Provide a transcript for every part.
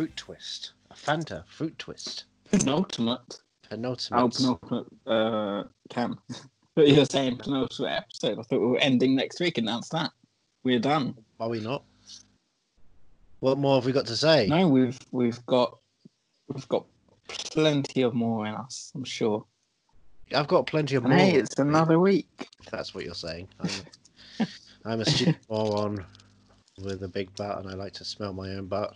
fruit twist. A Fanta fruit twist. Penultimate. Penultimate. Oh, penultimate. Uh, Cam. But you're saying penultimate episode. I thought we were ending next week and that's that. We're done. Are we not? What more have we got to say? No, we've we've got we've got plenty of more in us. I'm sure. I've got plenty of And more. hey, it's another week. that's what you're saying. I'm, I'm a stupid moron with a big butt, and I like to smell my own butt.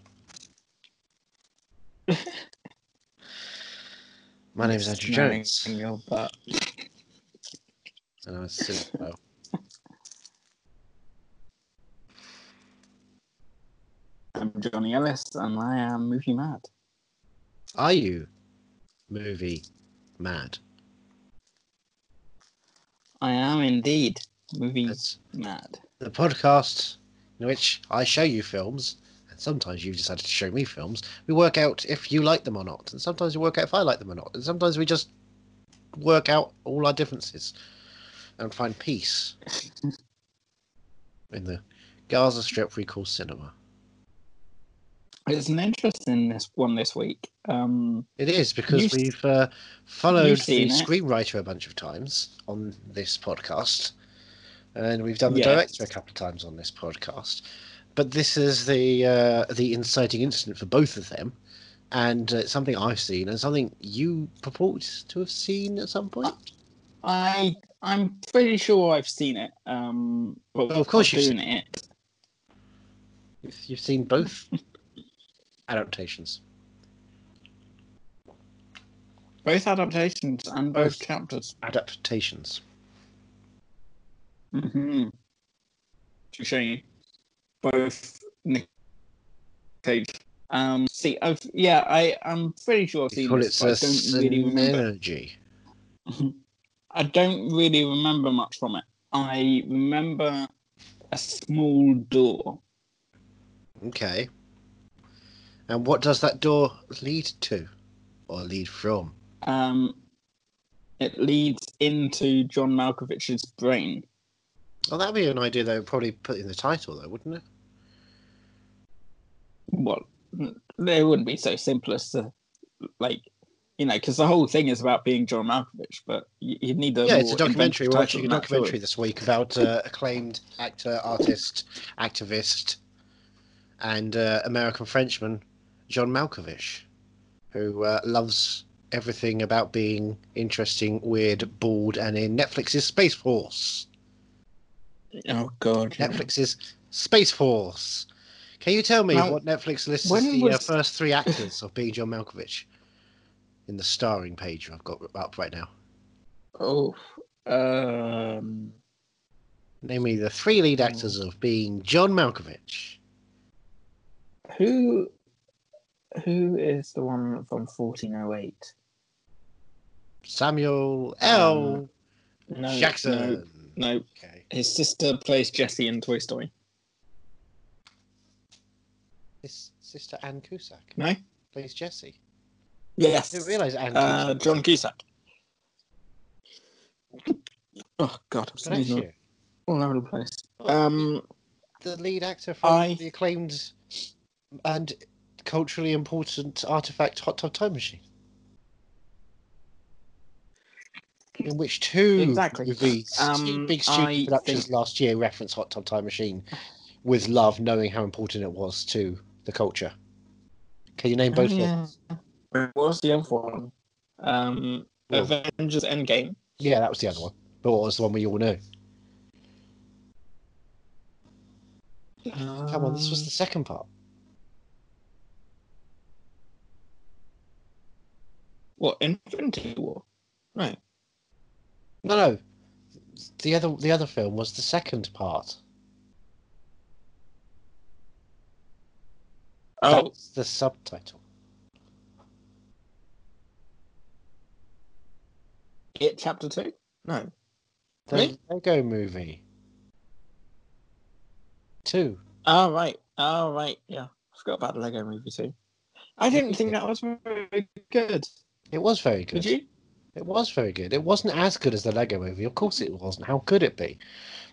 My name is Andrew Jones, your butt. and I'm a cinephobe. I'm Johnny Ellis, and I am movie mad. Are you movie mad? I am indeed movie That's mad. the podcast in which I show you films, and sometimes you've decided to show me films. We work out if you like them or not, and sometimes we work out if I like them or not, and sometimes we just work out all our differences and find peace in the Gaza Strip we call cinema. It's an interesting this one this week. Um, It is because we've uh, followed the it. screenwriter a bunch of times on this podcast, and we've done the Yes. director a couple of times on this podcast. But this is the uh, the inciting incident for both of them, and uh, something I've seen and something you purport to have seen at some point. I I'm pretty sure I've seen it. Um, but Well, of course you've doing it. You've, you've seen both adaptations. Both adaptations and both Both. chapters. Adaptations. Mm-hmm. To show you, both Nick Cage. Um, see, I've yeah, I I'm pretty sure I've seen call this, it but I don't really remember. I don't really remember much from it. I remember a small door. Okay. And what does that door lead to, or lead from? Um, it leads into John Malkovich's brain. Well, that'd be an idea they would probably put in the title, though, wouldn't it? Well, it wouldn't be so simple as to, like, you know, because the whole thing is about being John Malkovich, but you, you need a yeah, it's a documentary. We're watching a title than that, documentary this week about uh, acclaimed actor, artist, activist, and uh, American Frenchman John Malkovich, who uh, loves everything about being interesting, weird, bald, and in Netflix's Space Force. Oh God! Netflix's Space Force. Can you tell me Now, what Netflix lists as the uh, first three actors of being John Malkovich in the starring page I've got up right now? Oh, um, Name me the three lead actors of being John Malkovich. who, who is the one from fourteen oh eight? Samuel L. No, Jackson. No, no, Okay. his sister plays Jessie in Toy Story. His sister Anne Cusack No. plays Jessie. Yes. I didn't realise Anne Uh, Cusack. John Cusack. Oh God, I'm sneezing all over the place. Um, The lead actor from I- the acclaimed and culturally important artifact Hot Tub Time Machine. In which two Exactly. movies, two Um, big studio I productions think- last year reference Hot Tub Time Machine with love, knowing how important it was to the culture. Can you name both oh, of yeah. them? What was the other one? Um, Well- Avengers Endgame. Yeah, that was the other one. But what was the one we all knew? Come on, this was the second part. What Infinity War? Right. No, no. The other the other film was the second part. Oh, That's the subtitle. it Chapter Two. No. The Really? Lego movie. Two. Oh right. Oh right. Yeah. I forgot about the Lego movie too. I didn't think that was very good. It was very good. Did you? It was very good. It wasn't as good as the Lego movie. Of course it wasn't. How could it be?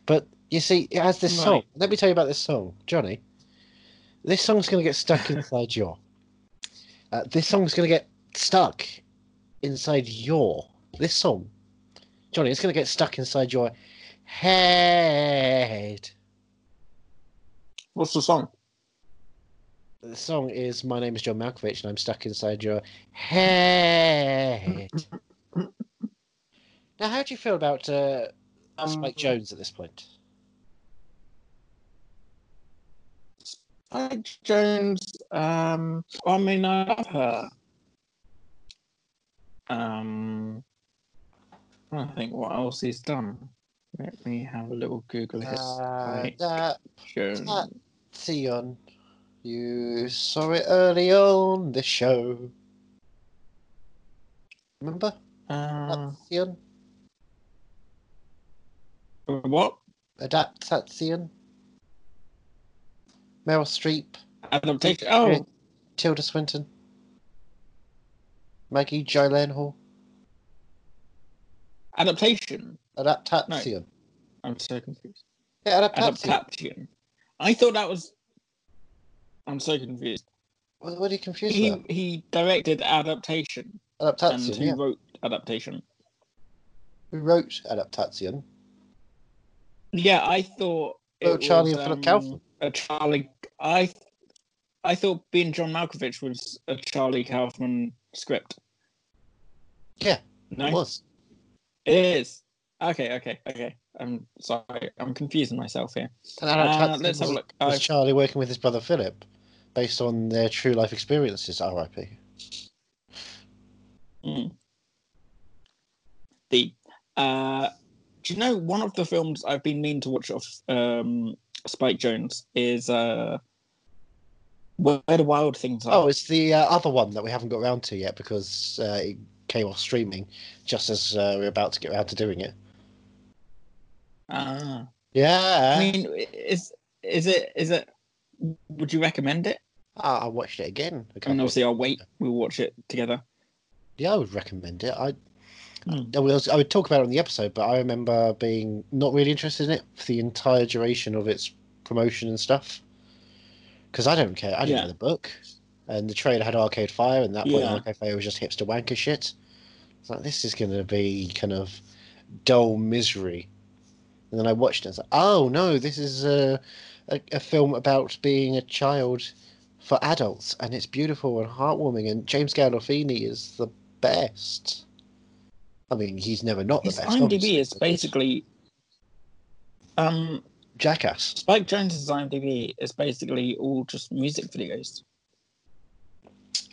But you see, it has this song. Let me tell you about this song. Johnny, this song's going to get stuck inside your. Uh, this song's going to get stuck inside your. This song. Johnny, it's going to get stuck inside your head. What's the song? The song is My Name is John Malkovich and I'm stuck inside your head. now, how do you feel about uh, Spike Jonze at this point? Spike Jonze. Um, I mean, I love her. Um, I think what else he's done. Let me have a little Google his Uh, Spike that Jones. that- Theon, you saw it early on the show. Remember Uh, Theon? what Adaptation? Meryl Streep, adaptation? Oh, Tilda Swinton, Maggie Gyllenhaal. adaptation. Adaptation. I'm so confused. Yeah, adaptation. Adaptation. I thought that was. I'm so confused. What, what are you confused He about? he directed adaptation, and Adaptation. who Yeah. wrote adaptation? Who wrote Adaptation? Yeah, I thought. it Oh, Charlie was, and Philip um, Kaufman. A Charlie. I. I thought being John Malkovich was a Charlie Kaufman script. Yeah, No, It was. it is. Okay, okay, okay. I'm sorry. I'm confusing myself here. Uh, let's have a look. was I've- Charlie working with his brother Philip, based on their true life experiences. R.I.P. Mm. The uh, do you know one of the films I've been meaning to watch of um, Spike Jonze is uh, Where the Wild Things Are. Oh, it's the uh, other one that we haven't got around to yet because uh, it came off streaming just as uh, we're about to get around to doing it. Ah. Yeah, I mean, is is it is it? Would you recommend it? I, I watched it again. a And obviously, I'll wait. We'll watch it together. Yeah, I would recommend it. I, Hmm. I, was, I would talk about it on the episode, but I remember being not really interested in it for the entire duration of its promotion and stuff. Because I don't care. I didn't Yeah. know the book, and the trailer had Arcade Fire, and that point Yeah. Arcade Fire was just hipster wanker shit. It's like this is going to be kind of dull misery. And then I watched it. and It's like, oh no, this is a, a a film about being a child for adults, and it's beautiful and heartwarming. And James Gandolfini is the best. I mean, he's never not the His best. IMDb obviously, is basically um Jackass. Spike Jonze's IMDb is basically all just music videos.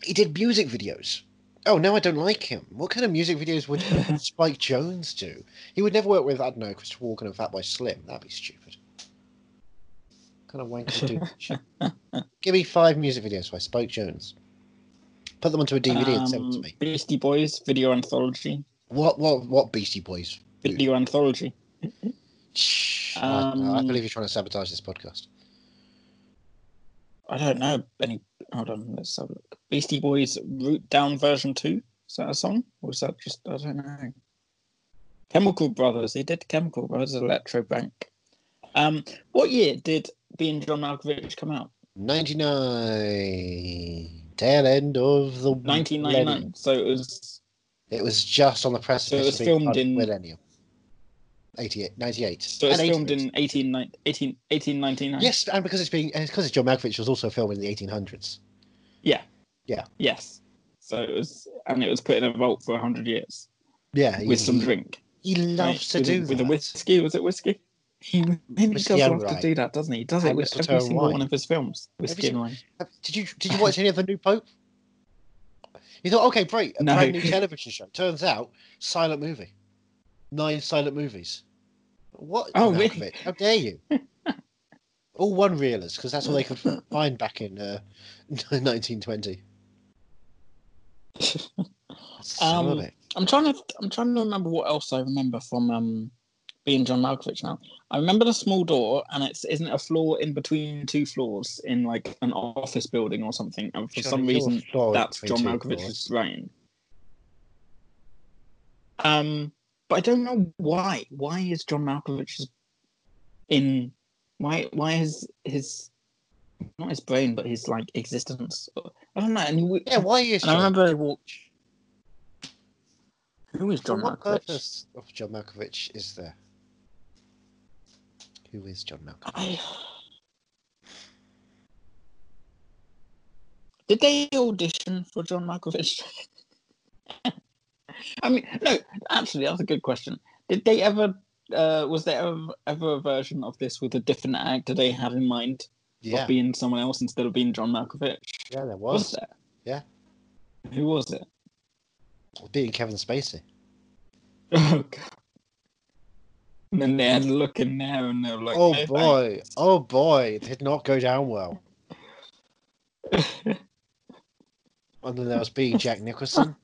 He did music videos. Oh, now I don't like him. What kind of music videos would Spike Jonze do? He would never work with, I don't know, Christopher Walken and Fatboy Slim. That'd be stupid. What kind of wanker would do that shit? Give me five music videos by Spike Jonze. Put them onto a DVD and send them to Um, me. Beastie Boys video anthology. What, what, what Beastie Boys? Video anthology. Shh, I, don't. I Um, believe you're trying to sabotage this podcast. I don't know any. Hold on, let's have a look. Beastie Boys Root Down version two. Is that a song, or is that just I don't know? Chemical Brothers. they did Chemical Brothers, Elektrobank. Um, what year did Being John Malkovich come out? 99. Tail end of the 1999. millennium. So it was. It was just on the precipice was of being filmed in- millennium. 88, 98. So it was filmed 88. in 18, 18, 1899. Yes, and because it's being and because it's John Malkovich was also filmed in the 1800s. Yeah. Yeah. Yes. So it was, and it was put in a vault for hundred years Yeah, he, with some drink. he loves right? to with, do with that. a whiskey. Was it whiskey? He really Whiskey does and love to do that, doesn't he? He does it And with mistletoe every single wine. one of his films. Whiskey and wine. Did you did you watch any of the new Pope? You thought, okay, great, a No. brand new television show. Turns out, silent movie, nine silent movies. What? Oh, really? How dare you? all one reelers, because that's all they could find back in uh, 1920. Son of a Um. I'm trying to. I'm trying to remember what else I remember from um, being John Malkovich now. I remember the small door, and it's isn't it a floor in between two floors in like an office building or something, and for Johnny, some reason that's John Malkovich's floors. brain. Um, but I don't know why. Why is John Malkovich's in? Why? Why is his not his brain, but his like existence? I don't know. And, he, Yeah, why is and I John? remember I walked. Who is John what Malkovich? purpose of John Malkovich is there? Who is John Malkovich? I... Did they audition for John Malkovich? I mean, no. Actually, that's a good question. Did they ever? Uh, was there ever, ever a version of this with a different actor they had in mind Yeah, of being someone else instead of being John Malkovich? yeah, there Was, was. there? Yeah. Who was it? Being Kevin Spacey. Oh god. And then they had a look in there and they were like, oh "No, boy, thanks." oh boy, it did not go down well. And then there was being Jack Nicholson,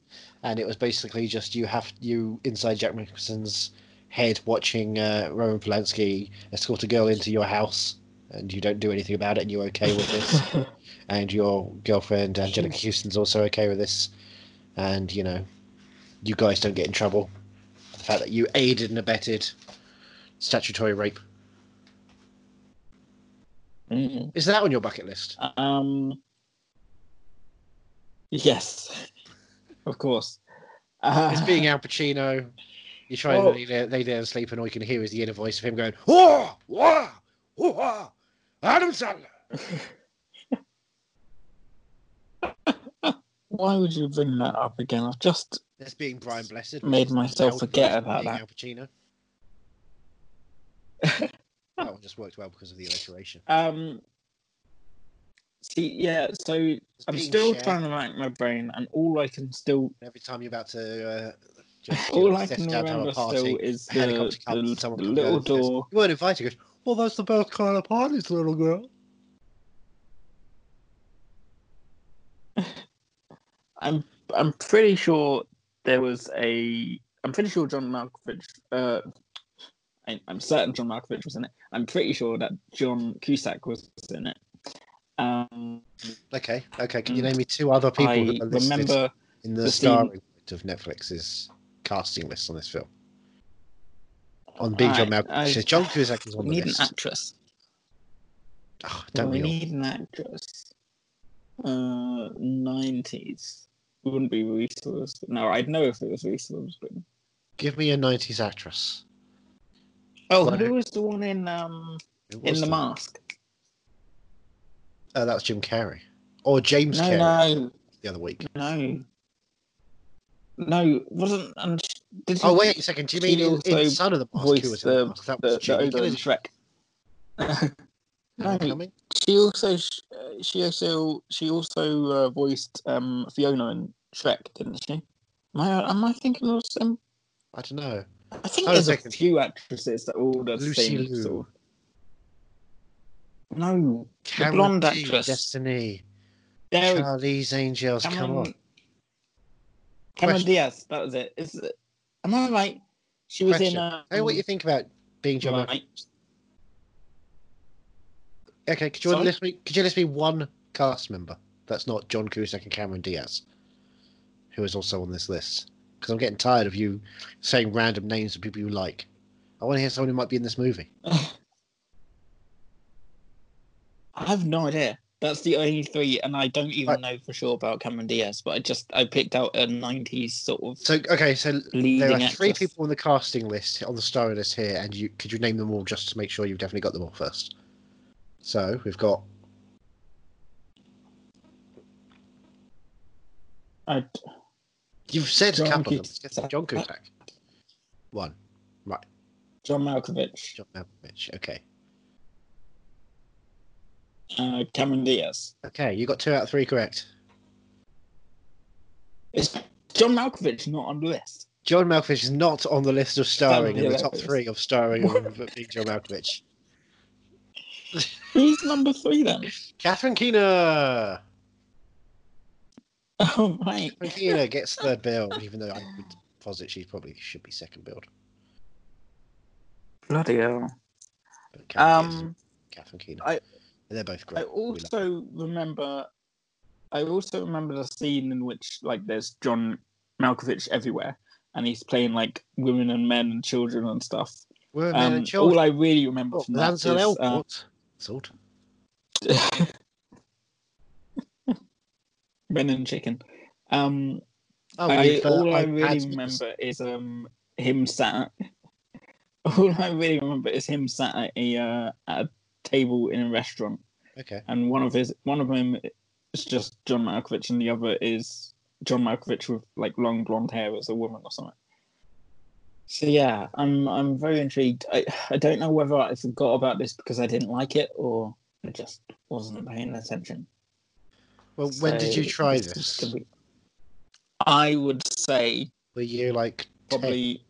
and it was basically just you have you inside Jack Nicholson's head watching uh, Roman Polanski escort a girl into your house, and you don't do anything about it, and you're okay with this, and your girlfriend Anjelica Huston's also okay with this, and you know, you guys don't get in trouble. The fact that you aided and abetted statutory rape Mm. is that on your bucket list? Um. Yes, of course. Uh, It's being Al Pacino. You try Well- and lay there, lay sleep, and all you can hear is the inner voice of him going, "Whoa, whoa, whoa, Adam Sandler." Why would you bring that up again? I've just That's being Brian Blessed. Made myself forget about that. Al Pacino. that one just worked well because of the alliteration. um. See, yeah. So It's I'm still Cher. trying to rack my brain, and all I can still, Every time you're about to uh, just all you I can remember party, still is the, comes, the, the little says, door. You weren't invited. Goes, well, that's the best kind of parties, little girl. I'm I'm pretty sure there was a. I'm pretty sure John Malkovich. Uh, I, I'm certain John Malkovich was in it. I'm pretty sure that John Cusack was in it. Um, Okay, okay. Can you Mm. name me two other people I that remember. in the, the starring list of Netflix's casting list on this film? On Being John Malkovich, John Cusack is on We the need an actress. Oh, don't we we need an actress. Uh, nineties. It wouldn't be Reese Witherspoon. No, I'd know if it was Reese Witherspoon. Give me a '90s actress. Oh, who was the one in um in was the mask? Oh, that was Jim Carrey, or James No, Carey no, the other week. no, no. Wasn't and did Oh wait a second. Do you mean in, Son of the Mask? Who voiced was the the- mask? That the, was the Shrek? no, she also uh, she also she also uh, voiced um Fiona in Shrek, didn't she? Am I am I thinking of some? I don't know. I think there's a second. few actresses that all the Lucy same Liu. sort of. No, Cameron blonde Diaz, actress. Destiny, there Charlie's Angels. Come on. Cameron Question. Diaz. That was it. Is it? Am I right? She was Question. in. Um, Hey, what you think about being John right. Okay, could you Sorry? list me? Could you list me one cast member that's not John Cusack and Cameron Diaz, who is also on this list? Because I'm getting tired of you saying random names of people you like. I want to hear someone who might be in this movie. I have no idea. That's the only three, and I don't even know for sure about Cameron Diaz. But I just I picked out a '90s sort of So, okay, so there are actress. three people on the casting list on the starring list here, and you could you name them all just to make sure you've definitely got them all first. So we've got I, you've said John a couple of them. John Cusack, one. Right. John Malkovich, John Malkovich. Okay, uh, Cameron Diaz. okay, you got two out of three correct. Is John Malkovich not on the list? John Malkovich is not on the list of starring in the top three of starring of being John Malkovich. Who's number three then? Catherine Keener. Oh right. Catherine Keener gets third bill, even though I would posit she probably should be second billed. Bloody hell. But Cameron Diaz, Um, Catherine Keener. I- They're both great. I also remember. I also remember the scene in which like there's John Malkovich everywhere, and he's playing like women and men and children and stuff. We're Um, and children. all I really remember Oh, from that is uh. Salt. men and chicken. Um, Oh, I, uh, all I really remember is um him sat. All I really remember is him sat at a uh, at a table in a restaurant, Okay. and one of his one of them is just John Malkovich, and the other is John Malkovich with like long blonde hair as a woman or something. So yeah, I'm I'm very intrigued. I I don't know whether I forgot about this because I didn't like it or I just wasn't paying attention. Well, when did you try this? be- I would say Were you like 10? probably.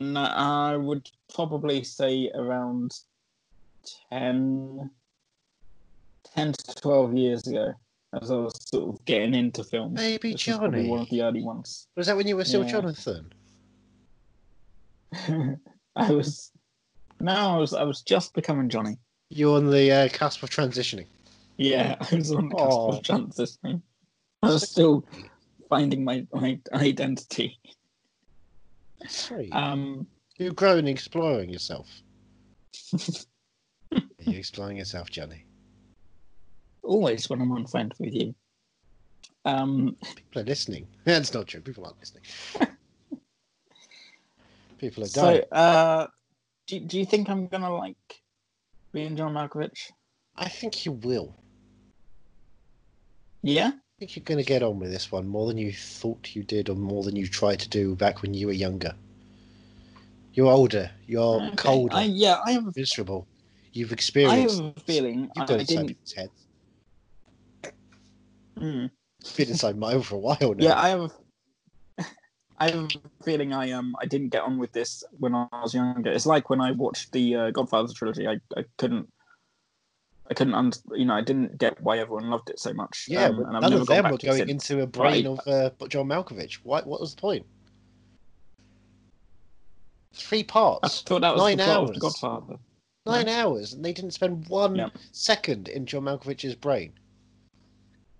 No, I would probably say around 10, 10 to 12 years ago, as I was sort of getting into films. Maybe This Johnny? one of the early ones. Was that when you were still Yeah. Jonathan? I was. No, I was. I was just becoming Johnny. You're on the uh, cusp of transitioning. Yeah, I was on the cusp Aw. of transitioning. I was still finding my, my identity. Sweet. Um, You're growing and exploring yourself. Are you exploring yourself, Johnny? always when I'm on friend with you. Um, People are listening. That's not true. People aren't listening. People are so, uh, do, do you think I'm gonna like being John Malkovich? I think you will. Yeah. I think you're going to get on with this one more than you thought you did, or more than you tried to do back when you were younger. You're older. You're Okay, colder. I, yeah, I am miserable. You've experienced. I have a feeling You've I, been I inside didn't. people's heads. Mm, been inside mine for a while now. yeah, I have. I have a feeling I um I didn't get on with this when I was younger. It's like when I watched the uh, Godfather trilogy. I, I couldn't. I couldn't, un- you know, I didn't get why everyone loved it so much. Yeah, um, but and I've none never of them were going into a brain Right. of uh, John Malkovich. What? What was the point? Three parts, I thought that was Nine the plot of the hours. Godfather. Nine hours, and they didn't spend one Yeah. second in John Malkovich's brain.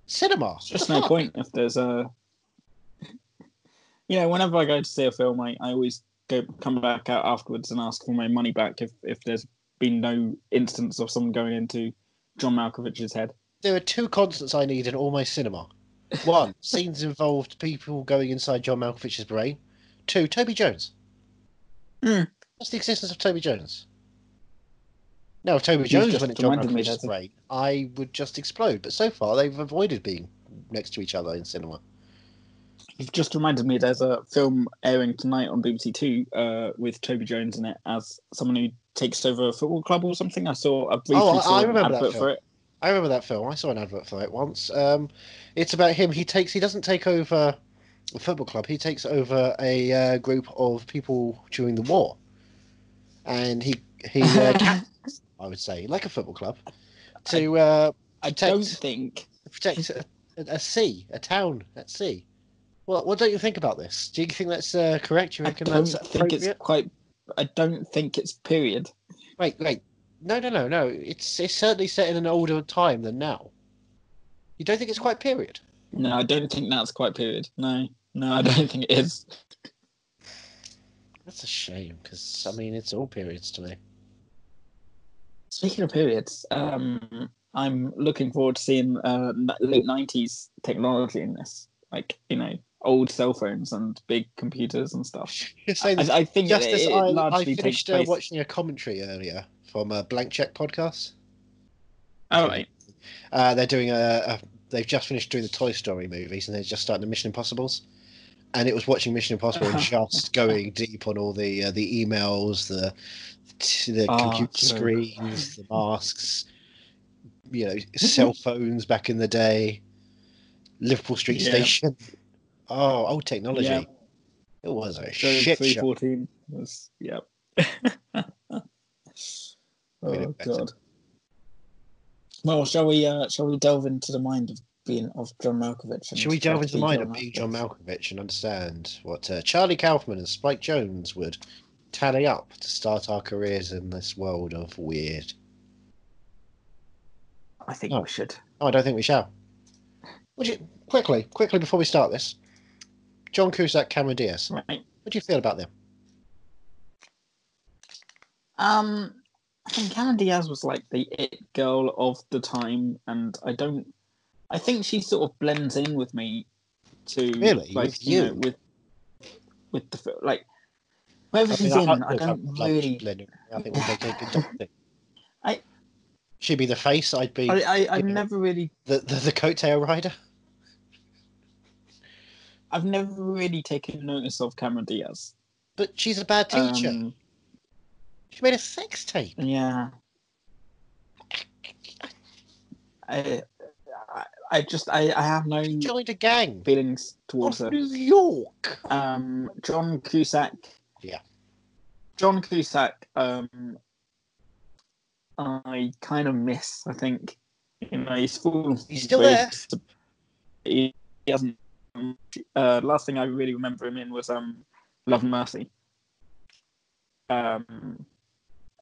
Cinema. It's just no fuck? point if there's a. You know, whenever I go to see a film, I, I always go come back out afterwards and ask for my money back if, if there's been no instance of someone going into John Malkovich's head. There are two constants I need in all my cinema. One, scenes involved people going inside John Malkovich's brain. Two, Toby Jones. Hmm. What's the existence of Toby Jones? Now, if Toby Jones went into John Malkovich's that- brain, I would just explode. But so far, they've avoided being next to each other in cinema. You've just reminded me there's a film airing tonight on BBC Two uh, with Toby Jones in it as someone who takes over a football club or something. I saw a briefly Oh, I- I remember that advert film. for it. I remember that film. I saw an advert for it once. Um, it's about him. He takes. He doesn't take over a football club. He takes over a uh, group of people during the war, and he he uh, I would say, like a football club, to uh, I protect- don't think protect a, a sea, a town at sea. Well, what don't you think about this? Do you think that's uh, correct? You I don't think it's quite. I don't think it's period. Wait, wait. No, no, no, no. It's it's certainly set in an older time than now. You don't think it's quite period? No, I don't think that's quite period. No, no, I don't think it is. That's a shame because I mean it's all periods to me. Speaking of periods, um, I'm looking forward to seeing uh, late '90s technology in this, like you know, old cell phones and big computers and stuff. I, I think just it, as it I, I largely takes finished uh, watching a commentary earlier from a Blank Check podcast. Oh, right. Uh, they're doing a, a. They've just finished doing the Toy Story movies and they're just starting the Mission Impossibles. And it was watching Mission Impossible and just going deep on all the uh, the emails, the the Ah, computer screens, the masks, you know, cell phones back in the day, Liverpool Street Yeah. Station. Oh, old technology. Yeah. It was a So shit three show. fourteen was yep. Made oh god. Well, shall we? Uh, shall we delve into the mind of being of John Malkovich? Should we delve into the mind of being John Malkovich and understand what uh, Charlie Kaufman and Spike Jonze would tally up to start our careers in this world of weird? I think Oh. we should. Oh, I don't think we shall. Would you quickly, quickly before we start this? John Cusack, Cameron Diaz. Right. What do you feel about them? Um, I think Cameron Diaz was like the it girl of the time, and I don't. I think she sort of blends in with me. To Really? like With you, you? know, with with the like wherever she's mean, in, I, I'd don't love really. I think we'd make a good thing. I- She'd be the face. I'd be I, I I've Yeah. never really the, the the coattail rider. I've never really taken notice of Cameron Diaz. But she's a bad teacher. Um, she made a sex tape. yeah. I, I, just I, I have no Joined a gang. feelings towards her. New York. um, John Cusack. Yeah. John Cusack. Um, I kind of miss. I think you know he's full. He's still there. He, he hasn't. Uh, last thing I really remember him in was um, Love and Mercy. Um,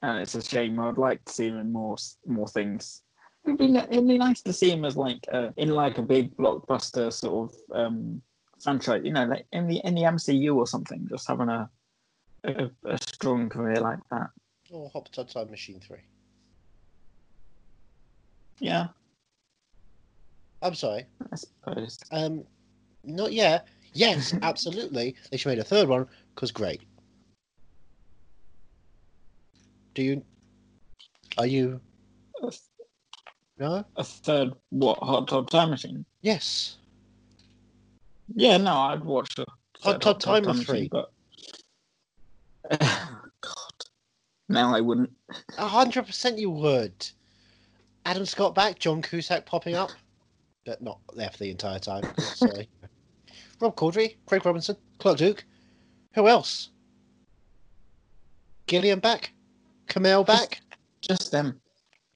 and it's a shame. I'd like to see him in more more things. It'd be, it'd be nice to see him as like uh, in like a big blockbuster sort of um, franchise, you know, like in the in the MCU or something, just having a a, a strong career like that. Oh, Hot Tub Time Machine 3. Yeah, I'm sorry. I suppose. Um, not yet. Yes, absolutely. They should make a third one because great. Do you? Are you? A, No. a third what Hot Tub Time Machine? Yes. Yeah, no, I'd watch the Hot Tub Time Machine, Three. but God, now I wouldn't. A hundred percent, you would. Adam Scott back, John Cusack popping up, but not there for the entire time. Sorry. Rob Corddry, Craig Robinson, Clark Duke. Who else? Gillian back, Camille back. Just them.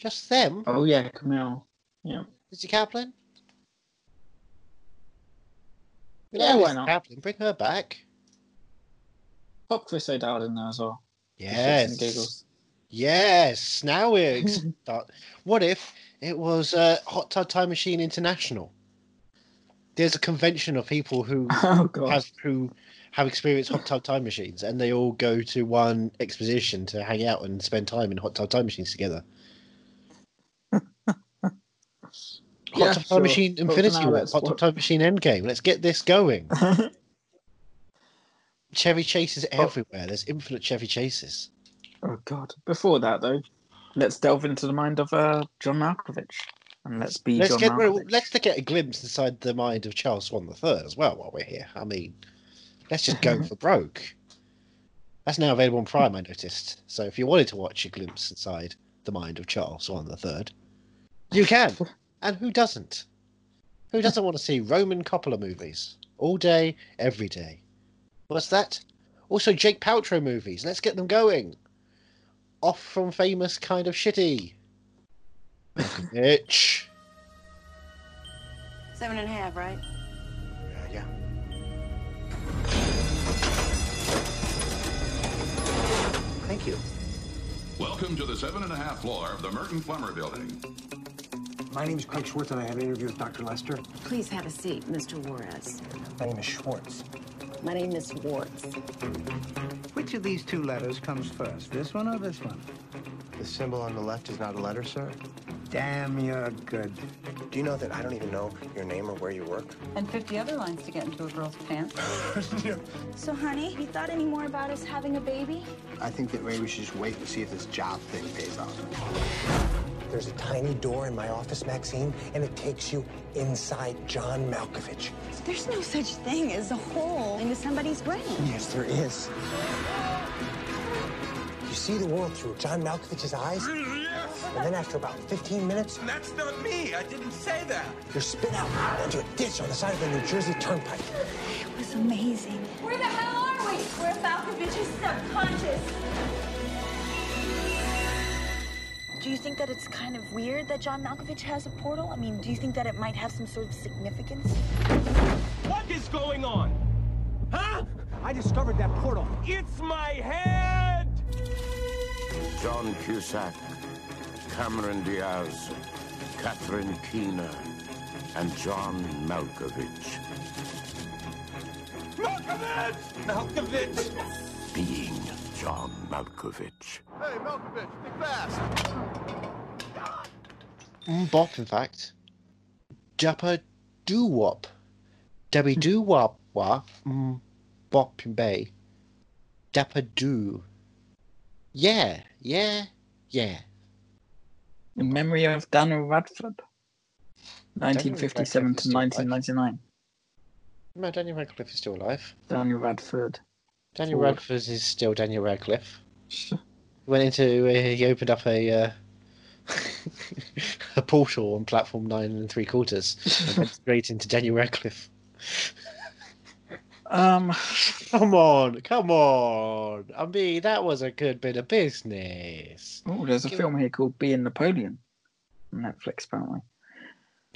Just them. Oh yeah, Camille. Yeah. Lizzy Caplan. We Yeah, like why not? Kaplan, bring her back. Pop Chris O'Dowd in there as well. Yes. Yes. Now we're start. What if it was uh, Hot Tub Time Machine International? There's a convention of people who Oh have who have experienced hot tub time machines, and they all go to one exposition to hang out and spend time in hot tub time machines together. Hot Yeah, Tub sure. Time Machine Infinity War, Hot Tub Time Machine Endgame. Let's get this going. Chevy Chases everywhere. There's infinite Chevy Chases. oh god. Before that though, let's delve into the mind of uh, John Malkovich. And let's be Let's John get Malkovich. let's get a glimpse inside the mind of Charles Swan III as well while we're here. I mean, let's just go for broke. That's now available on Prime, I noticed. So if you wanted to watch a glimpse inside the mind of Charles Swan III, you can. And who doesn't? Who doesn't want to see Roman Coppola movies all day, every day? What's that? Also, Jake Paltrow movies. Let's get them going. Off from famous kind of shitty. Bitch. Seven and a half, right? Yeah. Thank you. Welcome to the seven and a half floor of the Merton Plummer Building. My name is Craig Schwartz, and I have an interview with Dr. Lester. Please have a seat, Mr. Juarez. My name is Schwartz. My name is Schwartz. Which of these two letters comes first, this one or this one? The symbol on the left is not a letter, sir. Damn, you're good. Do you know that I don't even know your name or where you work? And 50 other lines to get into a girl's pants. So, honey, you thought any more about us having a baby? I think that maybe we should just wait and see if this job thing pays off. There's a tiny door in my office, Maxine, and it takes you inside John Malkovich. There's no such thing as a hole into somebody's brain. Yes, there is. You see the world through John Malkovich's eyes, and then after about 15 minutes, That's not me. I didn't say that. you're spit out into a ditch on the side of the New Jersey Turnpike. It was amazing. Where the hell are we? We're Malkovich's subconscious. Do you think that it's kind of weird that John Malkovich has a portal? I mean, do you think that it might have some sort of significance? What is going on? Huh? I discovered that portal. It's my head! John Cusack, Cameron Diaz, Catherine Keener, and John Malkovich. Malkovich! Malkovich! Being John Malkovich. Hey, Malkovich, think fast. Mm, Bop, in fact. Dapper Doo Wop. Debbie Doo Wop Wop. Mm, Bop in Bay. Dapper Doo. Yeah, yeah, yeah. In memory of Daniel Radford. 1957 Radcliffe to 1999. No, Daniel Radcliffe is still alive. Daniel Radford. Daniel Ford. Radcliffe is still Daniel Radcliffe. He went into, uh, he opened up a uh, a portal on platform nine and three quarters and went straight into Daniel Radcliffe. Um, Come on, come on. I mean, that was a good bit of business. oh, there's a Give- film here called Being Napoleon. on Netflix, apparently.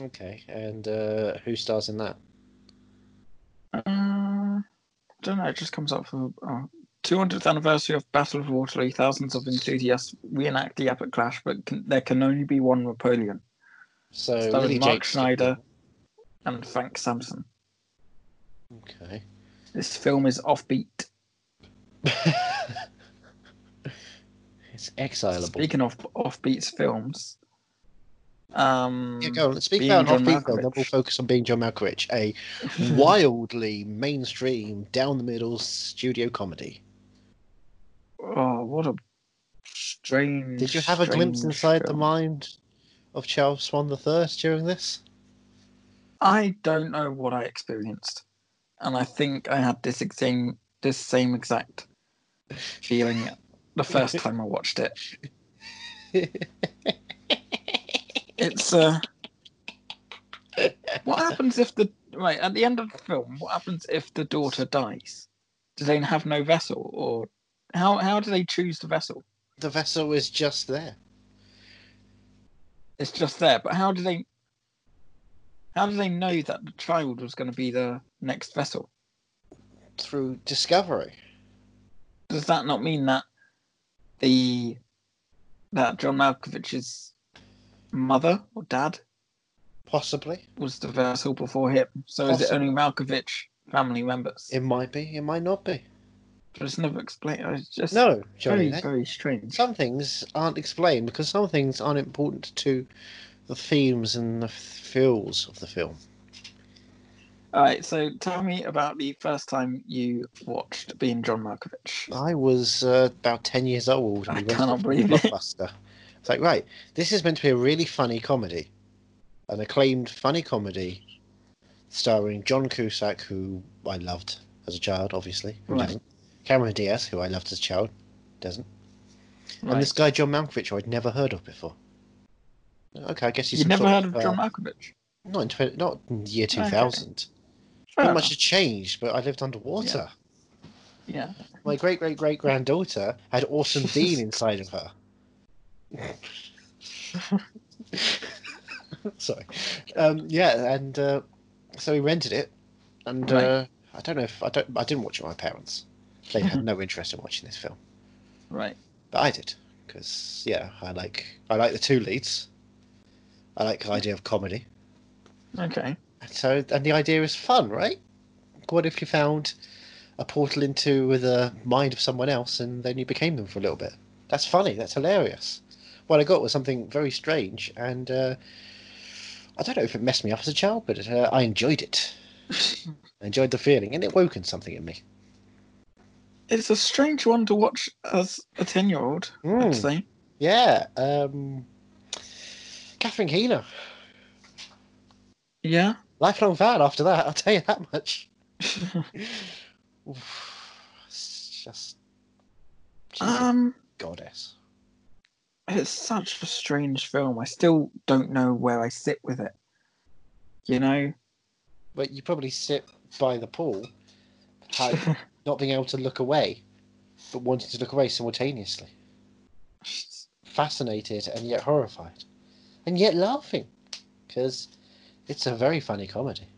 Okay, and uh, who stars in that? Uh, don't know. It just comes up for uh, oh, 200th anniversary of Battle of Waterloo. Thousands of enthusiasts reenact the epic clash, but can, there can only be one Napoleon. So Starring Lily Mark Schneider and Frank Sampson. Okay. This film is offbeat. It's exilable. Speaking of offbeat films, um, Yeah, go on. Let's speak about John film. Then we'll focus on being John Malkovich, a wildly mainstream, down the middle studio comedy. Oh, what a strange! Did you have a glimpse inside the mind of Charles Swan III during this? I don't know what I experienced, and I think I had this same this same exact feeling the first time I watched it. It's uh, what happens if the right at the end of the film? What happens if the daughter dies? Do they have no vessel, or how how do they choose the vessel? The vessel is just there. It's just there, but how do they? How do they know that the child was going to be the next vessel? through discovery. Does that not mean that the that John Malkovich's mother or dad Possibly. was the vessel before him? So is it Possibly. only Malkovich family members? It might be, it might not be. But it's never explained. It's just No, Johnny. very that- very strange. Some things aren't explained because some things aren't important to the themes and the feels of the film. All right, so tell me about the first time you watched Being John Malkovich. I was uh, about 10 years old. and I we went cannot to believe it. Blockbuster. It's like, right, this is meant to be a really funny comedy. An acclaimed funny comedy starring John Cusack, who I loved as a child, obviously. Who Right. doesn't? Cameron Diaz, who I loved as a child, doesn't. Right. And this guy, John Malkovich, who I'd never heard of before. Okay, I guess he's You'd never heard of John uh, Malkovich? Not in, 20, not in year 2000. Fair Not much had changed, but I lived underwater. Yeah. My great great great granddaughter had Orson Bean inside of her. Sorry. Um, yeah, and uh, so we rented it, and Right. uh, I don't know if I don't. I didn't watch it with my parents. They had no interest in watching this film, Right. but I did because yeah, I like I like the two leads. I like the idea of comedy. Okay. And so, and the idea is fun, right? What if you found a portal into the mind of someone else and then you became them for a little bit? That's funny. That's hilarious. What I got was something very strange, and uh, I don't know if it messed me up as a child, but uh, I enjoyed it. I enjoyed the feeling, and it woken something in me. It's a strange one to watch as a ten-year-old. Mm. I'd say. Yeah. Um, Catherine Keener, Yeah. lifelong fan after that. I'll tell you that much. Oof. It's just she's Um, goddess. It's such a strange film. I still don't know where I sit with it. You know. But you probably sit by the pool, not being able to look away, but wanting to look away simultaneously. Fascinated and yet horrified, and yet laughing, because it's a very funny comedy.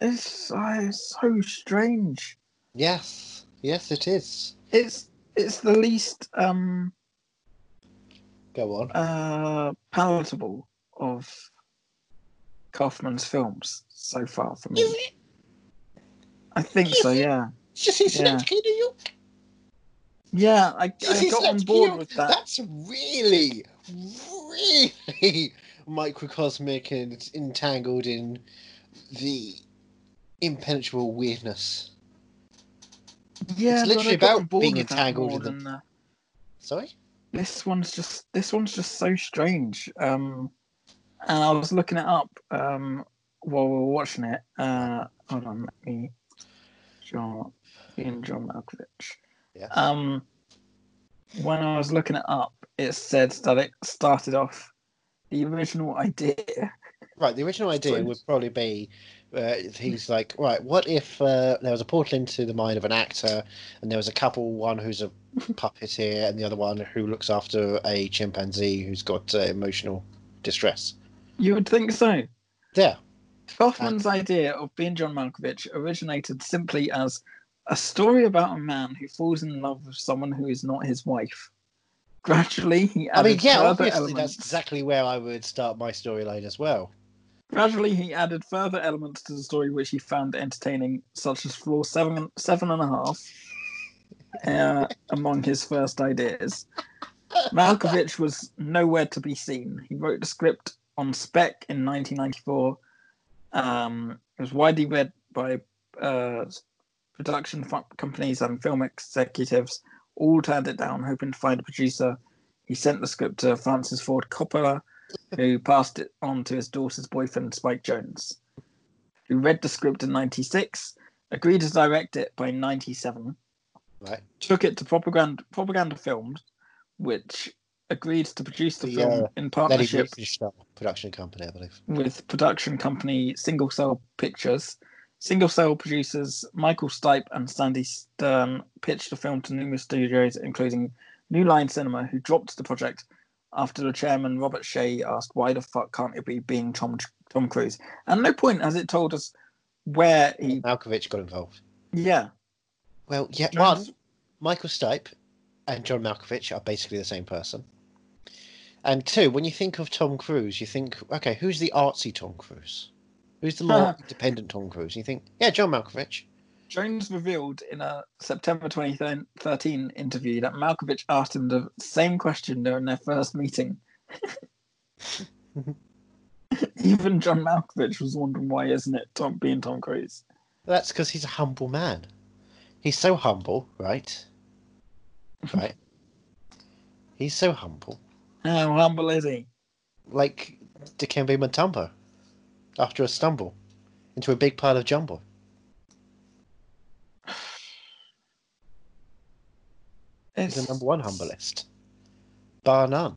It's, uh, it's so strange. Yes, yes, it is. It's it's the least um Go on. uh, palatable of Kaufman's films so far for me. I think so. Yeah. Just Yeah. New York. Yeah, I, I got on board with that. That's really, really microcosmic and it's entangled in the impenetrable weirdness. Yeah, it's literally I got on about being entangled in the- Sorry. This one's just this one's just so strange. Um, and I was looking it up um while we were watching it. Uh, hold on, let me. John, Ian John Malkovich. Yeah. Um, when I was looking it up, it said that it started off the original idea. Right, the original idea would probably be uh, he's like, right, what if uh, there was a portal into the mind of an actor, and there was a couple, one who's a puppeteer, and the other one who looks after a chimpanzee who's got uh, emotional distress. You would think so. Yeah, Kaufman's idea of being John Malkovich originated simply as a story about a man who falls in love with someone who is not his wife. Gradually, he I mean, yeah, obviously elements. that's exactly where I would start my storyline as well. Gradually, he added further elements to the story which he found entertaining, such as floor seven, seven and a half, uh, among his first ideas. Malkovich was nowhere to be seen. He wrote the script on spec in 1994. Um, it was widely read by uh, production companies and film executives. All turned it down, hoping to find a producer. He sent the script to Francis Ford Coppola, who passed it on to his daughter's boyfriend, Spike Jonze, who read the script in 96, agreed to direct it by 97, Right. took it to Propaganda, Propaganda Films, which agreed to produce the, The, film uh, in partnership production company, I believe. with production company Single Cell Pictures. Single Cell producers Michael Stipe and Sandy Stern pitched the film to numerous studios, including New Line Cinema, who dropped the project after the chairman Robert Shaye asked, "Why the fuck can't it be being Tom Tom Cruise?" And no point has it told us where he. Malkovich got involved. Yeah, Well, yeah, Jonze- one, Michael Stipe and John Malkovich are basically the same person. And two, when you think of Tom Cruise, you think, okay, who's the artsy Tom Cruise? Who's the more independent Tom Cruise? You think, yeah, John Malkovich. Jonze revealed in a September 2013 interview that Malkovich asked him the same question during their first meeting. Even John Malkovich was wondering why isn't it Tom being Tom Cruise? That's because he's a humble man. He's so humble, right? Right. he's so humble. How humble is he? Like Dikembe Mutombo after a stumble into a big pile of jumble. He's the number one humblest. Bar none.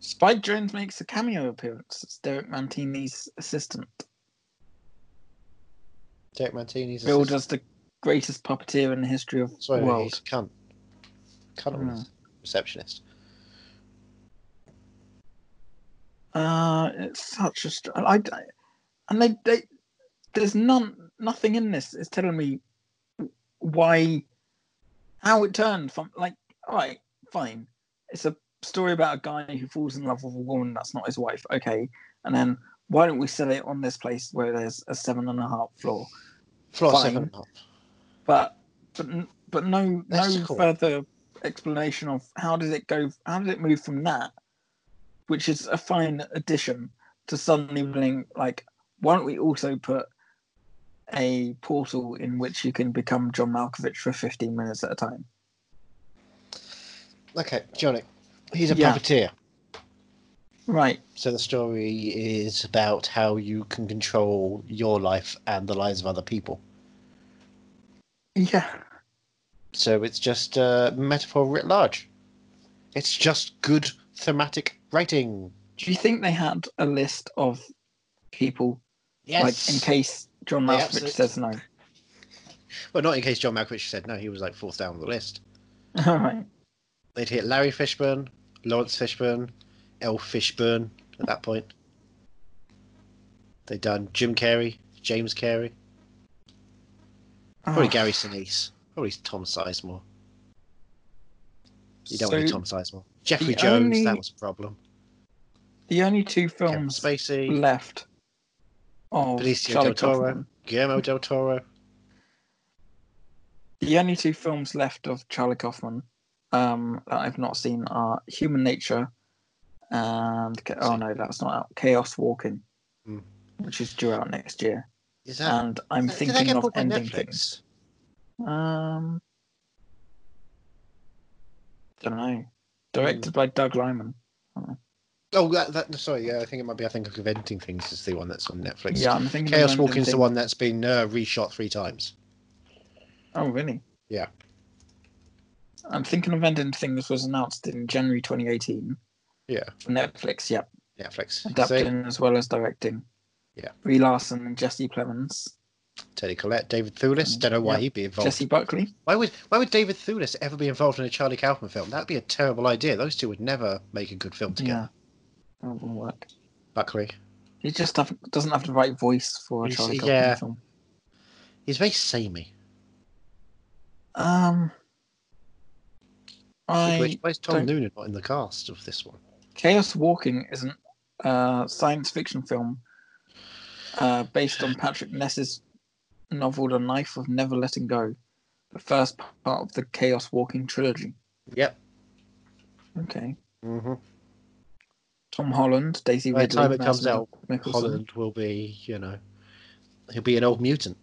Spike Jonze makes a cameo appearance as Derek Mantini's assistant, Derek Mantini's billed assistant. as the greatest puppeteer in the history of Sorry, the world. cunt. Cunt Hmm. receptionist. Uh, it's such a str- I, I and they, they there's none nothing in this is telling me why how it turned from like all right fine it's a story about a guy who falls in love with a woman that's not his wife okay and then why don't we set it on this place where there's a seven and a half floor Floor Fine. seven and a half. but but but no That's no cool. further explanation of how did it go how did it move from that which is a fine addition to suddenly being like why don't we also put a portal in which you can become John Malkovich for 15 minutes at a time Okay, Johnny. He's a Yeah. puppeteer. right So the story is about how you can control your life and the lives of other people. yeah So it's just a metaphor writ large. It's just good thematic writing. do you think they had a list of people Yes. like in case John Malkovich absolutely- says no Well, not in case John Malkovich said no. He was like fourth down on the list. all right They'd hit Larry Fishburne, Lawrence Fishburne, El Fishburne at that point. They'd done Jim Carrey, James Carrey, probably Oh. Gary Sinise, probably Tom Sizemore. You don't want to So- Tom Sizemore. Jeffrey Jones, only- that was a problem. The only two films Spacey, left of Benicio Charlie del Toro, Kaufman. Guillermo del Toro. The only two films left of Charlie Kaufman um, that I've not seen are Human Nature and oh no, that's not out. Chaos Walking, Hmm. which is due out next year. Is that? and I'm that thinking of ending Netflix? things. Um, don't know. Directed by Doug Liman. Oh, that, that, sorry. Yeah, I think it might be. I think of Ending Things is the one that's on Netflix. Yeah, I'm thinking. Chaos Walking is the one that's been uh, reshot three times. Oh really? Yeah. I'm thinking of ending things was announced in January 2018 Yeah, for Netflix. Yep, Netflix. See? adapting as well as directing. Yeah. Brie Larson and Jesse Plemons. Teddy Collette, David Thewlis. Don't know why Yeah. he'd be involved. Jessie Buckley. Why would Why would David Thewlis ever be involved in a Charlie Kaufman film? That would be a terrible idea. Those two would never make a good film together. Yeah. That won't work. Buckley. He just have, doesn't have the right voice for a He's- Charlie Kaufman yeah. film. He's very samey. Um, I Which, why is Tom don't- Noonan not in the cast of this one? Chaos Walking is a uh, science fiction film uh, based on Patrick Ness's novel The Knife of Never Letting Go, the first part of the Chaos Walking trilogy. Yep. Okay. Mm-hmm. Tom Holland, Daisy By the Ridley, time it comes out, Mikkelsen. Holland will be, you know, he'll be an old mutant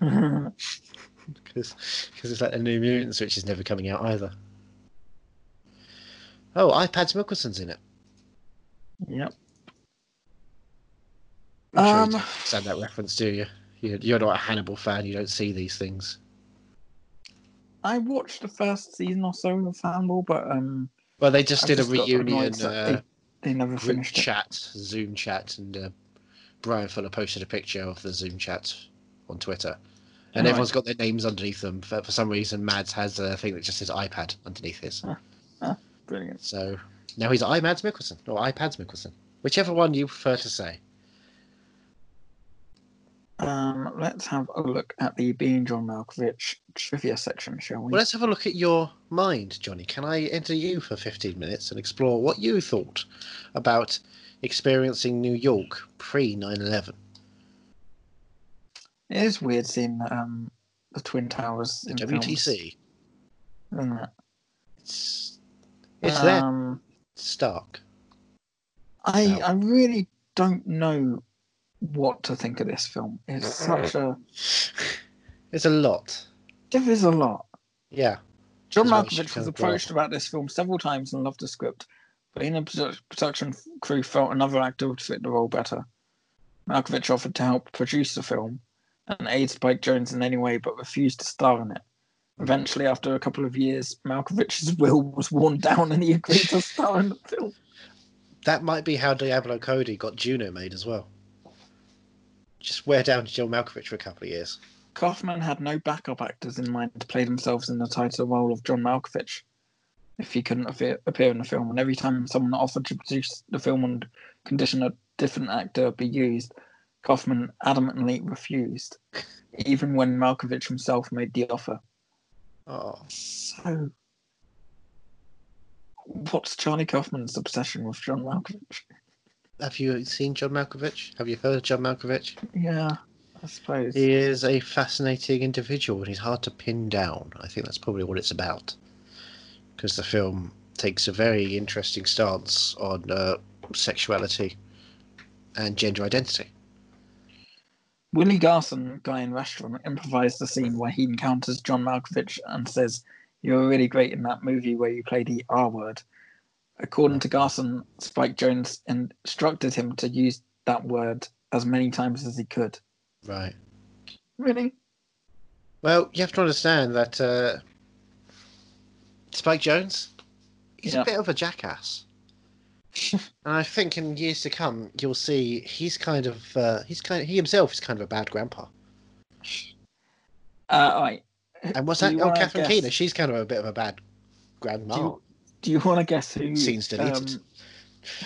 because it's like the New Mutants, which is never coming out either. Oh, iPads Mikkelsen's in it. yep. I'm sure Um, understand that reference, do you? You- You're not a Hannibal fan. You don't see these things. I watched the first season or so of Hannibal, but um, Well, they just I've did a just got reunion uh, they, they never finished it. chat, Zoom chat, and uh, Bryan Fuller posted a picture of the Zoom chat on Twitter, and Right. everyone's got their names underneath them. For, for some reason, Mads has a thing that just says iPad underneath his. Brilliant. So now he's iMads Mikkelsen or iPads Mikkelsen, whichever one you prefer to say. Um, let's have a look at the Being John Malkovich trivia section, shall we? Well, let's have a look at your mind, Johnny. Can I enter you for 15 minutes and explore what you thought about experiencing New York pre 9 11? It is weird seeing um, the Twin Towers The in films, WTC. isn't it? It's, it's there. Um, Stark. I I really don't know what to think of this film. It's such a It's a lot. there is a lot. Yeah. John That's why you should Malkovich was approached about this film several times and loved the script, but in the production crew felt another actor would fit the role better. Malkovich offered to help produce the film and aid Spike Jonze in any way, but refused to star in it. Eventually, after a couple of years, Malkovich's will was worn down and he agreed to star in the film. That might be how Diablo Cody got Juno made as well. Just wear down John Malkovich for a couple of years. Kaufman had no backup actors in mind to play themselves in the title role of John Malkovich if he couldn't appear, appear in the film. And every time someone offered to produce the film on condition a different actor be used, Kaufman adamantly refused, even when Malkovich himself made the offer. Oh, So, what's Charlie Kaufman's obsession with John Malkovich? Have you seen John Malkovich? Have you heard of John Malkovich? Yeah, I suppose. He is a fascinating individual and he's hard to pin down. I think that's probably what it's about. Because the film takes a very interesting stance on uh, sexuality and gender identity. Willie Garson, guy in restaurant, improvised a scene where he encounters John Malkovich and says, "You were really great in that movie where you play the R word." According to Garson, Spike Jonze instructed him to use that word as many times as he could. Right. Really? Well, you have to understand that uh, Spike Jonze, he's Yeah. a bit of a jackass. and I think in years to come, you'll see he's kind of uh, he's kind of, he himself is kind of a bad grandpa. Uh, all right. And what's Do that? Oh, Catherine guess- Keener, she's kind of a bit of a bad grandma. Do you, do you want to guess who? Scenes deleted. um,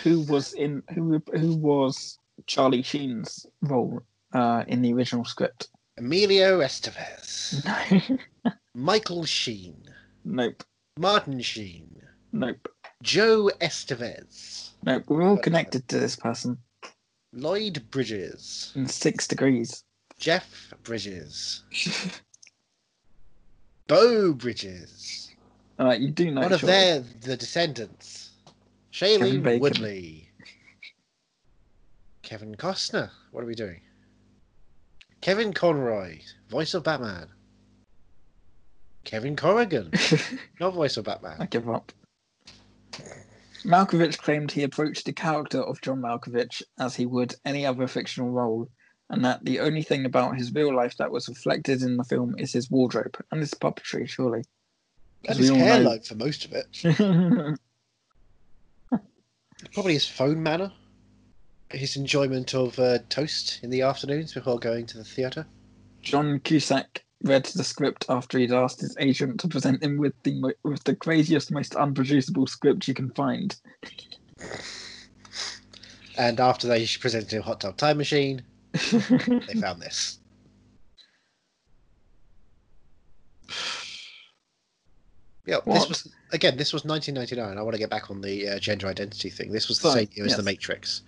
who was in who who was Charlie Sheen's role uh, in the original script? Emilio Estevez, No. Michael Sheen, nope. Martin Sheen, Nope. Joe Estevez. Nope. We're all connected to this person Lloyd Bridges. in six degrees. Jeff Bridges. Beau Bridges. All right, you do know. One of surely. their the descendants. Shailene Woodley. Kevin Costner. What are we doing? Kevin Conroy, voice of Batman. Kevin Corrigan, not voice of Batman. I give up. Malkovich claimed he approached the character of John Malkovich as he would any other fictional role, and that the only thing about his real life that was reflected in the film is his wardrobe and his puppetry, surely. And his know- hairline for most of it. Probably his phone manner. His enjoyment of uh, toast in the afternoons before going to the theatre. John Cusack read the script after he'd asked his agent to present him with the mo- with the craziest, most unproducible script you can find. And after they presented him Hot Tub Time Machine, they found this. Yeah, this was again. This was 1999. I want to get back on the uh, gender identity thing. This was the Sorry, same year as The. Matrix,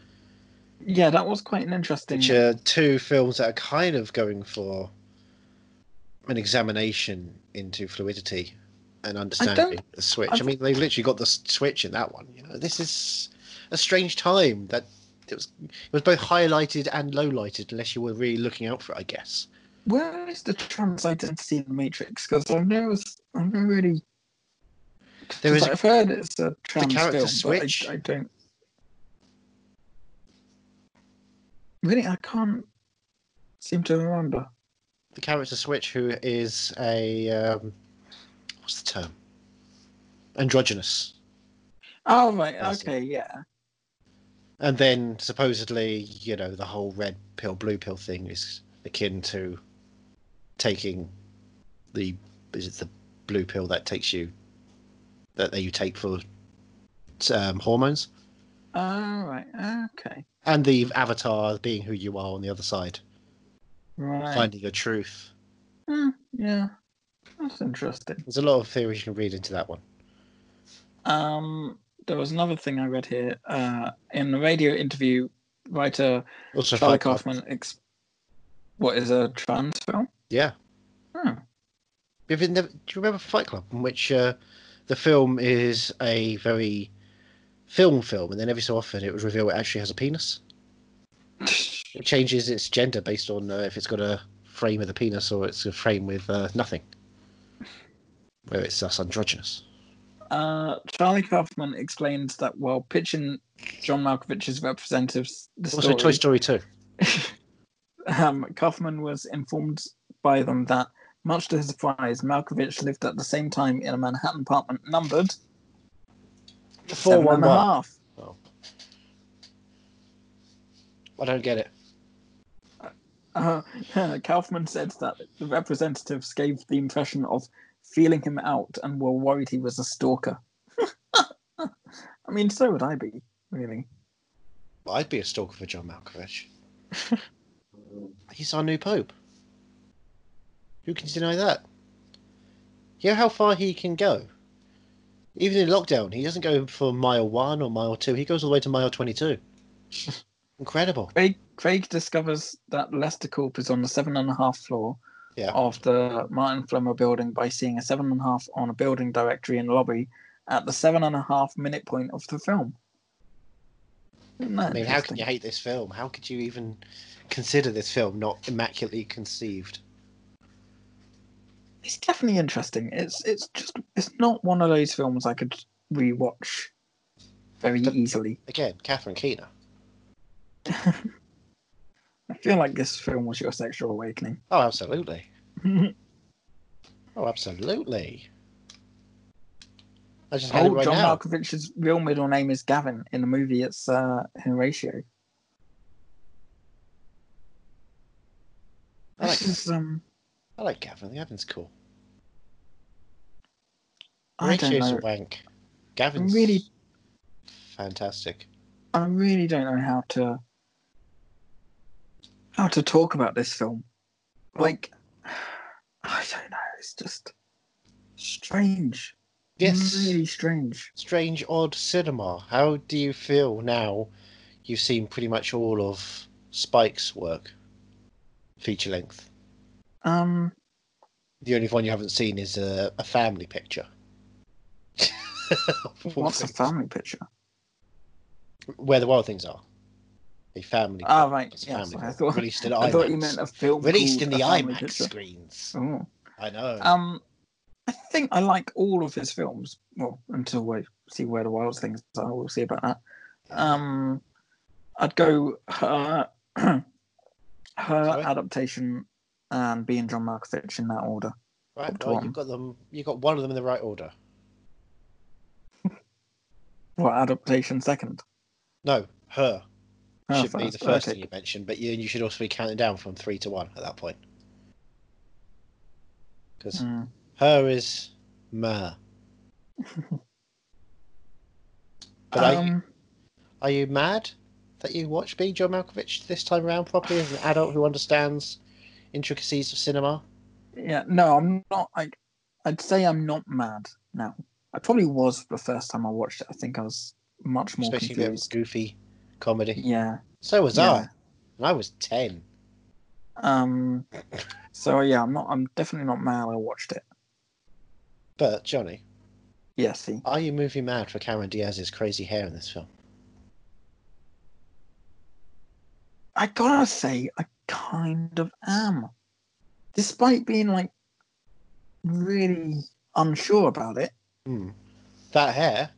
yeah, that was quite an interesting. which are two films that are kind of going for an examination into fluidity and understanding the switch. I I've- mean, they've literally got the switch in that one. You know, this is a strange time that it was. It was both highlighted and lowlighted, unless you were really looking out for it. I guess. Where is the trans identity in the Matrix? Because I've never, I've never really. There is a- I've heard it's a trans the character film, switch. I, I don't. Really, I can't seem to remember. the character switch who is a um, what's the term androgynous Oh right, okay, yeah. and then supposedly you know the whole red pill blue pill thing is akin to taking the is it the blue pill that takes you that you take for um, hormones Oh right, okay, and the avatar being who you are on the other side right. finding your truth Hmm, yeah, that's interesting. there's a lot of theories you can read into that one Um, there was another thing I read here. Uh, in the radio interview, writer also Charlie Kaufman ex- what is a trans film? yeah Hmm. Never, do you remember Fight Club, in which uh, the film is a very film film, and then every so often it was revealed it actually has a penis? It changes its gender based on uh, if it's got a frame with a penis or it's a frame with uh, nothing, where it's thus androgynous. Uh, Charlie Kaufman explains that while pitching John Malkovich's representatives the Also, story, Toy Story 2. um, Kaufman was informed by them that, much to his surprise, Malkovich lived at the same time in a Manhattan apartment numbered seven and a 411. half. I don't get it. Uh, Kaufman said that the representatives gave the impression of feeling him out and were worried he was a stalker. I mean, so would I be, really. I'd be a stalker for John Malkovich. He's our new Pope. Who can deny that? You know how far he can go? Even in lockdown, he doesn't go for mile one or mile two, he goes all the way to mile 22. Incredible. Craig, Craig discovers that Lester Corp is on the seven and a half floor Yeah. of the Mertin Flemmer building by seeing a seven and a half on a building directory in the lobby at the seven and a half minute point of the film. I mean, how can you hate this film? How could you even consider this film not immaculately conceived? It's definitely interesting. It's it's just it's not one of those films I could rewatch very easily. Again, Catherine Keener. I feel like this film was your sexual awakening. Oh, absolutely. Oh, absolutely. I just had it oh, right John now. Malkovich's real middle name is Gavin. In the movie, it's uh, Horatio. I like, is um, I like Gavin. Gavin's cool. I don't know. wank. Gavin's really, fantastic. I really don't know how to how to talk about this film. Like, I don't know. It's just strange. Yes. Really strange. Strange, odd cinema. How do you feel now? You've seen pretty much all of Spike's work, feature length. Um, The only one you haven't seen is a, a family picture. what's a family picture? Where the wild things are. A family. Ah, right. Yes, family I thought released in I thought you meant a film Released in the IMAX Picture. screens. Oh. I know. Um, I think I like all of his films. Well, until we see where the wild things are, we'll see about that. Um, I'd go her, her adaptation, and being John Malkovich in that order. right, well, you've got them. You got one of them in the right order. What adaptation second? No, her Her should be the first, first okay. thing you mentioned, but you you should also be counting down from three to one at that point. Because Mm. her is ma. But are, you, Um, are you mad that you watched Being John Malkovich this time around properly as an adult who understands intricacies of cinema? yeah, no, I'm not. I, I'd say I'm not mad now. I probably was the first time I watched it. I think I was much more Especially if it was confused. goofy comedy. Yeah. So was Yeah. I. And I was 10. Um. So yeah, I'm not. I'm definitely not mad. I watched it. But, Johnny, Yeah. Are you movie mad for Cameron Diaz's crazy hair in this film? I gotta say, I kind of am. Despite being like really unsure about it, Hmm. That hair,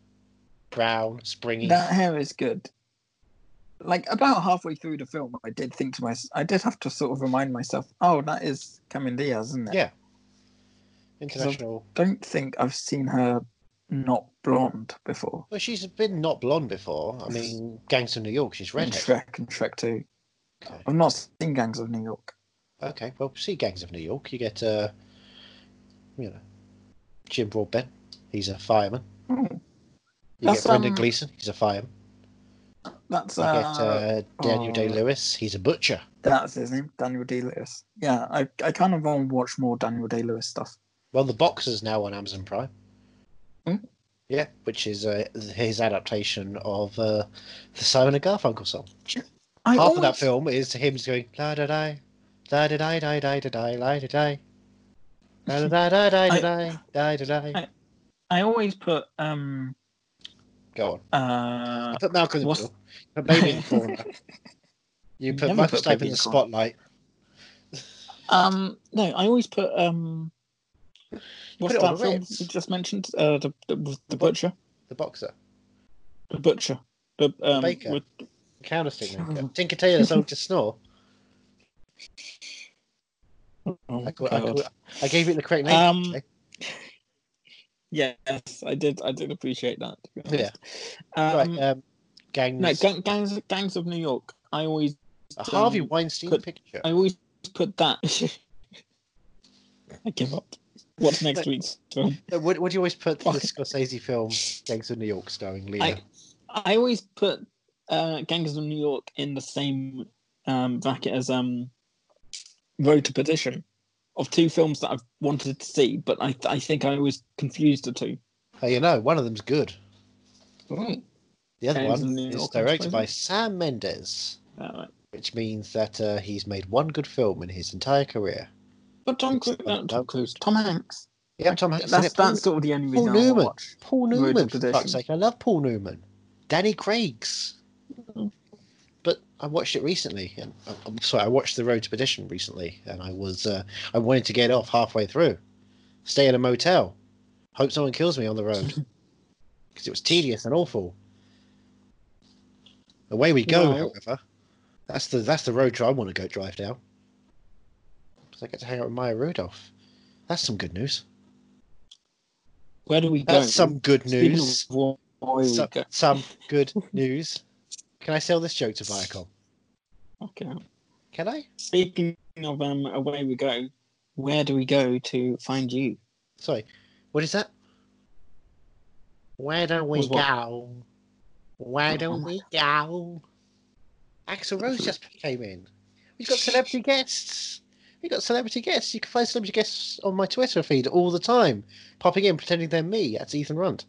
brown, springy. that hair is good. Like about halfway through the film, I did think to myself, I did have to sort of remind myself, oh, that is Cameron Diaz, isn't it? Yeah. 'Cause I International. don't think I've seen her not blonde before. Well, she's been not blonde before. I mean, Gangs of New York, she's redhead. Shrek and Shrek 2. Okay. I've not seen Gangs of New York. Okay, well, see Gangs of New York. You get, uh, you know, Jim Broadbent. He's a fireman. Oh, You That's, get Brendan um, Gleeson. He's a fireman. that's You uh, get uh, Daniel oh. Day Lewis. He's a butcher. That's his name, Daniel Day Lewis. Yeah, I, I kind of want to watch more Daniel Day Lewis stuff. Well, The Boxer's now on Amazon Prime. Hmm? Yeah, which is uh, his adaptation of uh, the Simon and Garfunkel song. I Half of that film is him going la da da, da da da da da da da da da, da da da da da da da da. I- I always put um Go on. uh You put Malcolm in the middle. You put Baby in the corner. You put Never Michael put Stipe in the the spotlight. um no, I always put um what's on that the film you just mentioned? Uh the the, the butcher. The boxer. The butcher. The um baker. with, maker. Tinker Tailor Soldier Snore. oh, I, I, I gave it the correct name. Um? Yes, I did. I did appreciate that. Yeah. Um, right. Um, gangs. no, gang, gangs, gangs of New York. I always, a Harvey um, Weinstein put- picture. I always put that. I give up. What's next week's film? Uh, Would, would you always put the Scorsese film Gangs of New York starring Leo? I, I always put uh, Gangs of New York in the same um, bracket as um, Road to Perdition, of two films that I've wanted to see, but I, I think I was confused the two. Oh, you know, one of them's good. The other one is directed by. Sam Mendes, alright. which means that uh, he's made one good film in his entire career. But Tom Cruise, uh, Tom Cruise, Tom Hanks. Yeah, Tom Hanks. That's. Paul- that's sort of the only Paul reason I Newman. watch. Paul Newman, for fuck's sake. I love Paul Newman. Danny Craig's. I watched it recently, and uh, I'm sorry, I watched The Road to Perdition recently, and I was uh, I wanted to get off halfway through, stay in a motel, hope someone kills me on the road, because it was tedious and awful. Away we go, Well- however. That's the that's the road trip I want to go drive down. Because I get to hang out with Maya Rudolph. That's some good news. Where do we go? That's some good news. where we Some, go- some good news. Can I sell this joke to Viacom? Okay. Can I? Speaking of um, away we go, where do we go to find you? Sorry. What is that? Where do we what? go? Where do Oh. we go? Axl Rose just came in. We've got celebrity guests. We've got celebrity guests. You can find celebrity guests on my Twitter feed all the time, popping in, pretending they're me. That's Ethan Runt.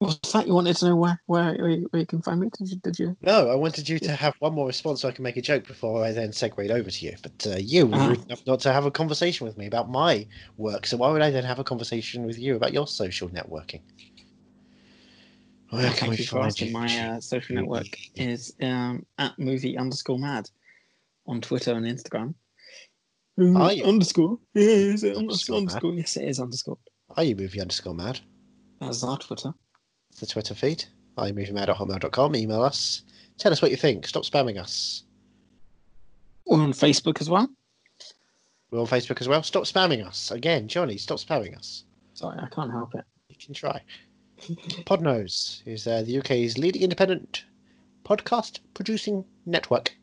Was that you wanted to know where where, where, you, where you can find me? Did you? Did you? No, I wanted you to have one more response so I can make a joke before I then segued over to you. But uh, you were rude enough not to have a conversation with me about my work. So why would I then have a conversation with you about your social networking? Where can Thank we you for find asking. you? My uh, social network is um, at movie underscore mad on Twitter and Instagram. Are you? Underscore? Yeah, is it Underscore underscore? underscore? Yes, it is underscore. Are you movie underscore mad? That's our Twitter. The Twitter feed. iMovieMad at hotmail.com. Email us. Tell us what you think. Stop spamming us. We're on Facebook as well. We're on Facebook as well. Stop spamming us. Again, Johnny, stop spamming us. Sorry, I can't help it. You can try. Podnose is uh, the UK's leading independent podcast producing network.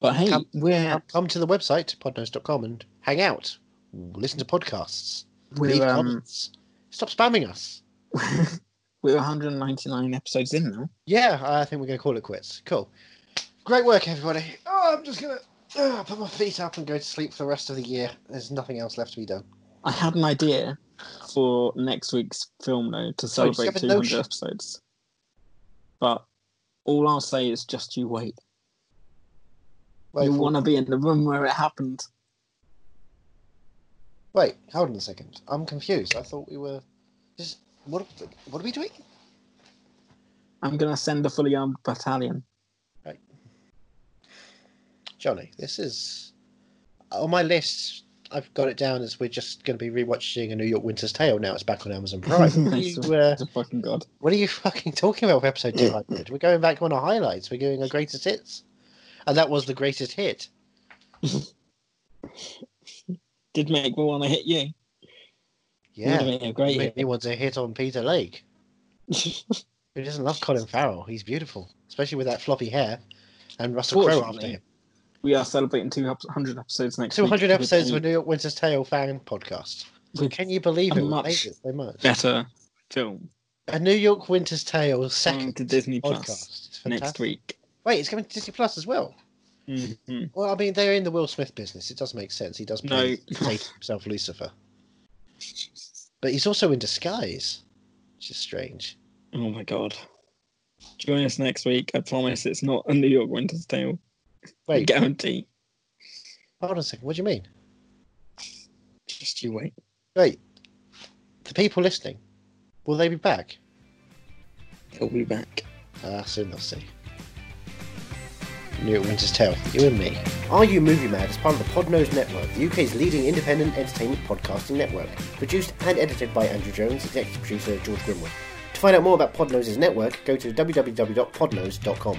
But hey, Come- we're Come, to the website, podnose.com, and hang out. Listen to podcasts. Leave um, comments. Stop spamming us. we're 199 episodes in now. Yeah, I think we're going to call it quits. Cool. Great work, everybody. Oh, I'm just going to ah, put my feet up and go to sleep for the rest of the year. There's nothing else left to be done. I had an idea for next week's film though to celebrate a 200 notion. episodes. But all I'll say is just you wait. Wait, you want to be in the room where it happened. Wait, hold on a second. I'm confused. I thought we were just what? What are we doing? I'm gonna send a fully armed battalion. Right. Johnny, this is on my list. I've got it down as we're just going to be rewatching A New York Winter's Tale now. It's back on Amazon Prime. What are you, uh, fucking god. what are you fucking talking about with episode 200? We're going back on our highlights. We're doing our greatest hits. And that was the greatest hit. Did make me want to hit you. Yeah. Would've been a great Made hit. me want to hit on Peter Lake. Who doesn't love Colin Farrell? He's beautiful, especially with that floppy hair and Russell Crowe after him. We are celebrating 200 episodes next 200 week. with episodes of a a New York Winter's Tale fan podcast. With Can you believe a it? Much it so much. better film A New York Winter's Tale second to Disney podcast. Plus next week. Wait, it's coming to Disney Plus as well. Mhm. Well, I mean, they're in the Will Smith business. It does make sense. He does play No. play himself Lucifer, but he's also in disguise, which is strange. Oh my god. Join us next week. I promise it's not a New York Winter's Tale. Wait, Guarantee. hold on a second. What do you mean? Just you wait. Wait, the people listening, will they be back? He'll be back. Ah, soon they'll see. New York Winter's Tale, you and me. Are You Movie Mad is part of the Podnose Network, the UK's leading independent entertainment podcasting network. Produced and edited by Andrew Jones, executive producer George Grimwood. To find out more about Podnose's network, go to www.podnose.com.